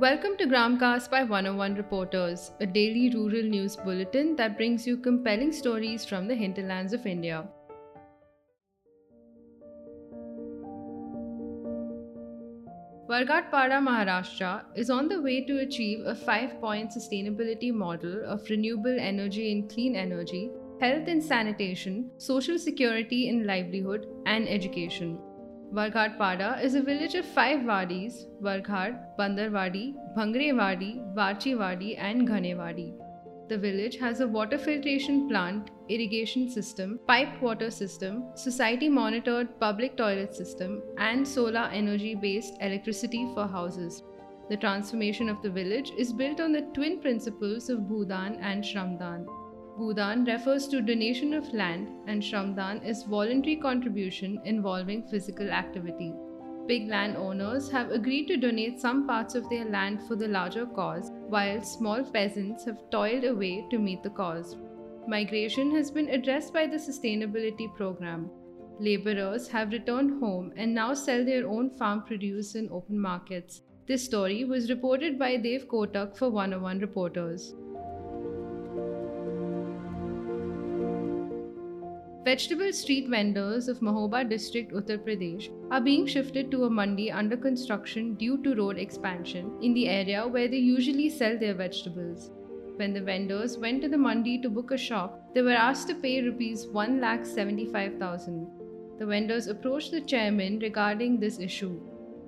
Welcome to Gramcast by 101 Reporters, a daily rural news bulletin that brings you compelling stories from the hinterlands of India. Warghatpada, Maharashtra is on the way to achieve a five point sustainability model of renewable energy and clean energy, health and sanitation, social security and livelihood, and education. Warghatpada is a village of five wadis Warghat, Bandarwadi, Bhangrewadi, Varchiwadi, and Ghanewadi. The village has a water filtration plant, irrigation system, piped water system, society monitored public toilet system, and solar energy based electricity for houses. The transformation of the village is built on the twin principles of Bhudan and Shramdan. Bhudan refers to donation of land and Shramdan is voluntary contribution involving physical activity. Big landowners have agreed to donate some parts of their land for the larger cause, while small peasants have toiled away to meet the cause. Migration has been addressed by the sustainability program. Laborers have returned home and now sell their own farm produce in open markets. This story was reported by Dev Kotak for 101 Reporters. Vegetable street vendors of Mahoba district, Uttar Pradesh, are being shifted to a mandi under construction due to road expansion in the area where they usually sell their vegetables. When the vendors went to the mandi to book a shop, they were asked to pay rupees 1,75,000. The vendors approached the chairman regarding this issue.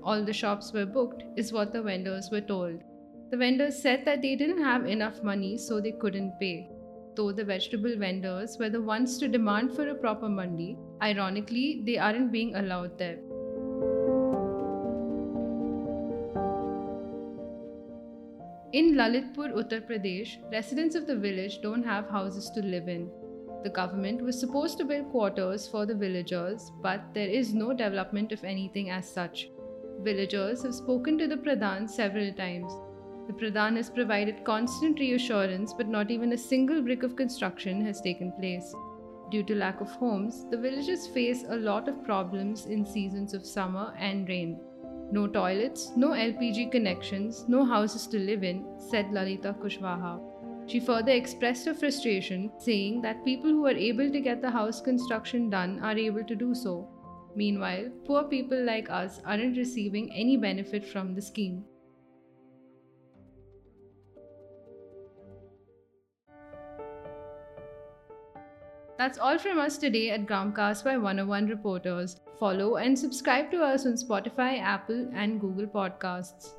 All the shops were booked, is what the vendors were told. The vendors said that they didn't have enough money so they couldn't pay though the vegetable vendors were the ones to demand for a proper mandi, ironically, they aren't being allowed there. In Lalitpur, Uttar Pradesh, residents of the village don't have houses to live in. The government was supposed to build quarters for the villagers, but there is no development of anything as such. Villagers have spoken to the Pradhan several times. The Pradhan has provided constant reassurance, but not even a single brick of construction has taken place. Due to lack of homes, the villagers face a lot of problems in seasons of summer and rain. No toilets, no LPG connections, no houses to live in, said Lalita Kushwaha. She further expressed her frustration, saying that people who are able to get the house construction done are able to do so. Meanwhile, poor people like us aren't receiving any benefit from the scheme. That's all from us today at Gramcast by 101 Reporters. Follow and subscribe to us on Spotify, Apple, and Google Podcasts.